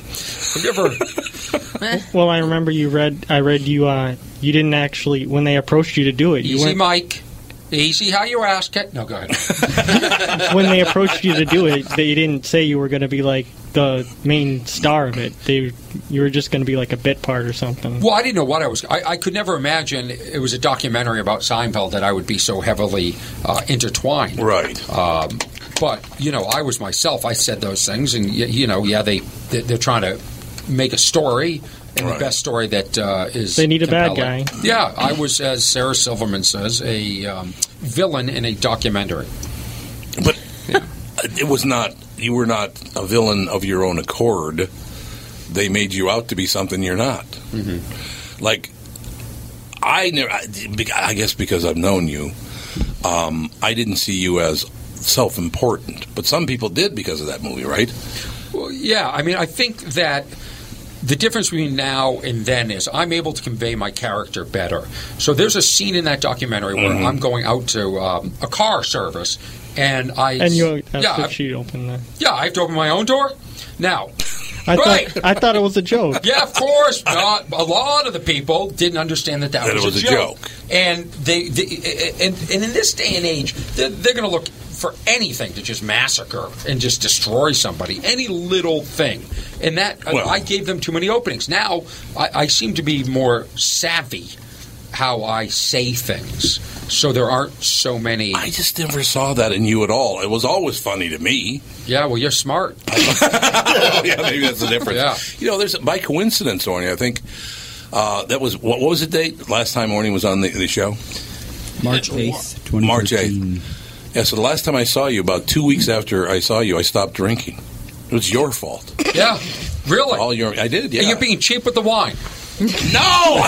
Have you ever? *laughs* Well, I remember you read. I read you. Uh, you didn't actually when they approached you to do it. You Easy, weren't Mike. Easy, how you ask it? No, go ahead. *laughs* when they approached you to do it. They didn't say you were going to be like the main star of it. They you were just going to be like a bit part or something. Well, I didn't know what I was. I, I could never imagine it was a documentary about Seinfeld that I would be so heavily uh, intertwined. Right. Um, but you know, I was myself. I said those things, and y- you know, yeah, they they- they're trying to make a story. And Right. the best story that uh, is They need a bad guy. Yeah, I was, as Sarah Silverman says, a um, villain in a documentary. But *laughs* it was not. You were not a villain of your own accord. They made you out to be something you're not. Mm-hmm. Like I never. I, I guess because I've known you, um, I didn't see you as self-important. But some people did because of that movie, right? Well, yeah, I mean, I think that the difference between now and then is I'm able to convey my character better. So there's a scene in that documentary where Mhm. I'm going out to um, a car service, and I And you asked yeah if she'd open the. yeah I have to open my own door. Now, I right. thought I thought it was a joke. Yeah, of course. Not, a lot of the people didn't understand that that, That was, it was a, a joke. And they, they and, and in this day and age, they're, they're going to look for anything to just massacre and just destroy somebody, any little thing. And that I- Well- I gave them too many openings. Now I, I seem to be more savvy how I say things, so there aren't so many. I just never saw that in you at all. It was always funny to me. Yeah, well, you're smart. *laughs* yeah, maybe that's the difference. Yeah. You know, there's by coincidence, Orny. I think uh, that was what, what was the date last time Orny was on the, the show? March 8th, March eighth. Yeah. So the last time I saw you, about two weeks after I saw you, I stopped drinking. It was your fault. Yeah, really. All your, I did. Yeah. And you're being cheap with the wine. No!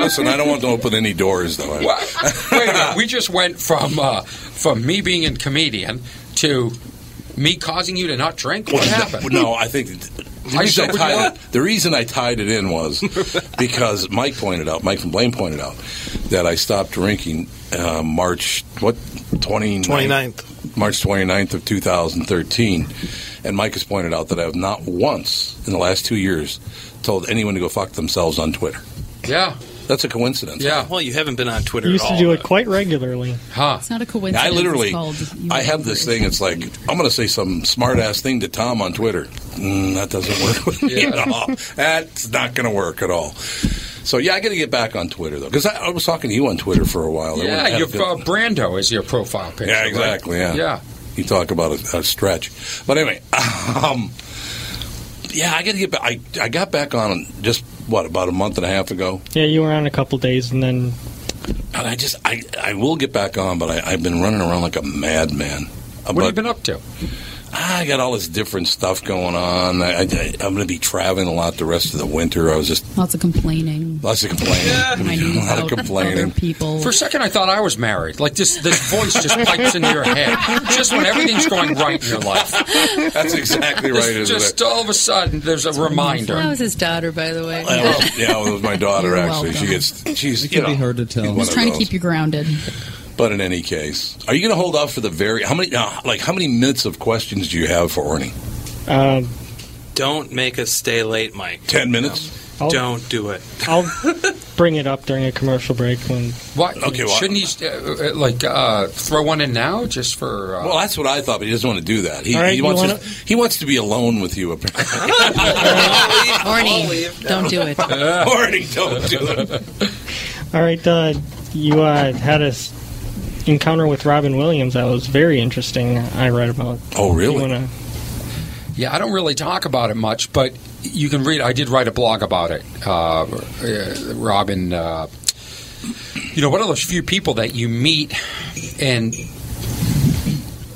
Listen, I don't want to open any doors, though. Well, wait a minute. We just went from uh, from me being a comedian to me causing you to not drink. What happened? No, I think the I reason I, you tied it, the reason I tied it in was because Mike pointed out, Mike from Blaine pointed out that I stopped drinking uh, March what 29th, 29th. March 29th of 2013, and Mike has pointed out that I have not once in the last two years told anyone to go fuck themselves on Twitter. Yeah, that's a coincidence. Yeah. Well, you haven't been on Twitter You used at to do it quite regularly. Huh? It's not a coincidence. I literally, called I have this thing. It's like I'm going to say some smart ass thing to Tom on Twitter. Mm, that doesn't work *laughs* with me at all. That's not going to work at all. So yeah, I got to get back on Twitter though, because I, I was talking to you on Twitter for a while. There Yeah, wasn't- uh, Brando is your profile picture. yeah, right? exactly. Yeah, Yeah. You talk about a, a stretch, but anyway, *laughs* um, yeah, I got to get back. I I got back on just what about a month and a half ago. Yeah, you were on a couple days, and then And I just, I, I will get back on, but I, I've been running around like a madman. What have you been up to? I got all this different stuff going on. I, I, I'm going to be traveling a lot the rest of the winter. I was just Lots of complaining. lots of complaining, Complaining *laughs* a lot of complaining. other people. For a second, I thought I was married. Like this, this voice just pipes into your head, just when everything's going right in your life. That's exactly right, Just, isn't just it? all of a sudden, there's a reminder. That was his daughter, by the way. Well, yeah, well, it was my daughter You're actually. She gets, she's It you could be hard to tell. one Just trying to keep you grounded. But in any case, are you going to hold off for the very how many? Uh, like how many minutes of questions do you have for Orny? um, Don't make us stay late, Mike. Ten minutes. I'll, Don't do it. I'll *laughs* bring it up during a commercial break when. What? Okay, well- shouldn't he uh, uh, like uh, throw one in now, just for? Uh, Well, that's what I thought, but he doesn't want to do that. He, All right, he you wants wanna- to, he wants to be alone with you. Apparently, *laughs* Horny. Don't do it. *laughs* Orny, don't do it. All right, uh, you uh, had a s- encounter with Robin Williams that was very interesting. I read about. Oh, really? Wanna, Yeah, I don't really talk about it much, but you can read. I did write a blog about it. Uh, uh, Robin, uh, you know, one of those few people that you meet and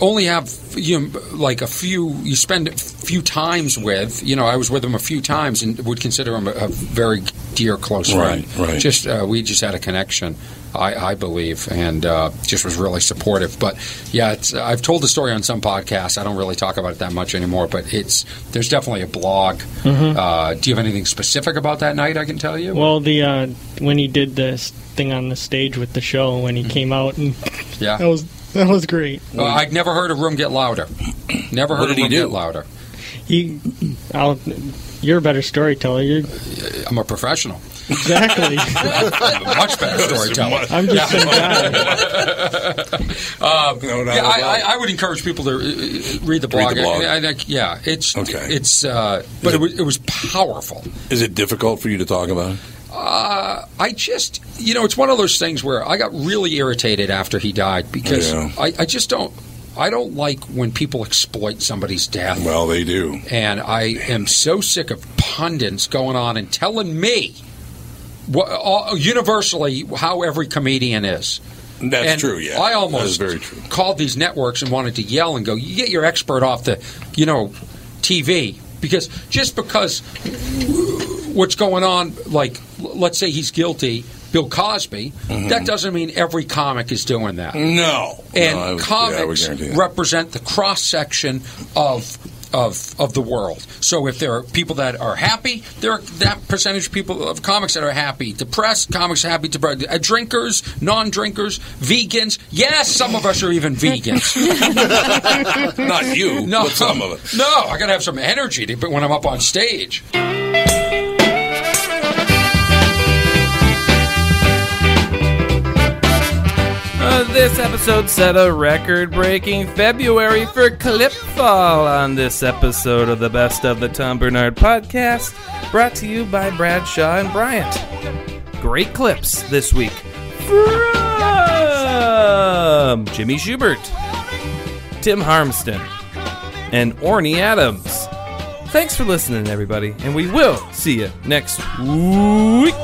only have you know, like a few. You spend a few times with. You know, I was with him a few times and would consider him a, a very dear, close friend. Right, right. Just uh, we just had a connection. I, I believe, and uh, just was really supportive. But yeah, it's, I've told the story on some podcasts. I don't really talk about it that much anymore. But it's there's definitely a blog. Mhm. Uh, do you have anything specific about that night? I can tell you. well, the uh, when he did this thing on the stage with the show when he came out and *laughs* yeah, that was that was great. Uh, I'd never heard a room get louder. Never heard What a did he room do? get louder. He, I'll, you're a better storyteller. You're I'm a professional. Exactly. *laughs* Much better storyteller. I'm just some guy. Um, No, not yeah. I, I, I would encourage people to uh, read the blog. the blog. I, I think, yeah, it's Okay. It's uh, but it was, it was powerful. Is it difficult for you to talk about it? Uh, I just, you know, it's one of those things where I got really irritated after he died because Yeah. I, I just don't, I don't like when people exploit somebody's death. Well, they do. and I am so sick of pundits going on and telling me what, all, universally how every comedian is. That's And true. Yeah, I almost very true. called these networks and wanted to yell and go, "You get your expert off the, you know, TV." Because just because what's going on, like let's say he's guilty, Bill Cosby, mm-hmm. that doesn't mean every comic is doing that. No, And No, would- yeah, comics represent the cross section of of of the world. So if there are people that are happy, there are that percentage of people of comics that are happy. Depressed comics happy. Depressed. Uh, drinkers, non-drinkers, vegans. Yes, some of us are even vegans. *laughs* Not you, no, but some of us. No, I got to have some energy to, when I'm up on stage. This episode set a record breaking February for Clipfall on this episode of the Best of the Tom Barnard podcast, brought to you by Bradshaw and Bryant. Great clips this week from Jimmy Shubert, Tim Harmston, and Orny Adams. Thanks for listening, everybody, and we will see you next week.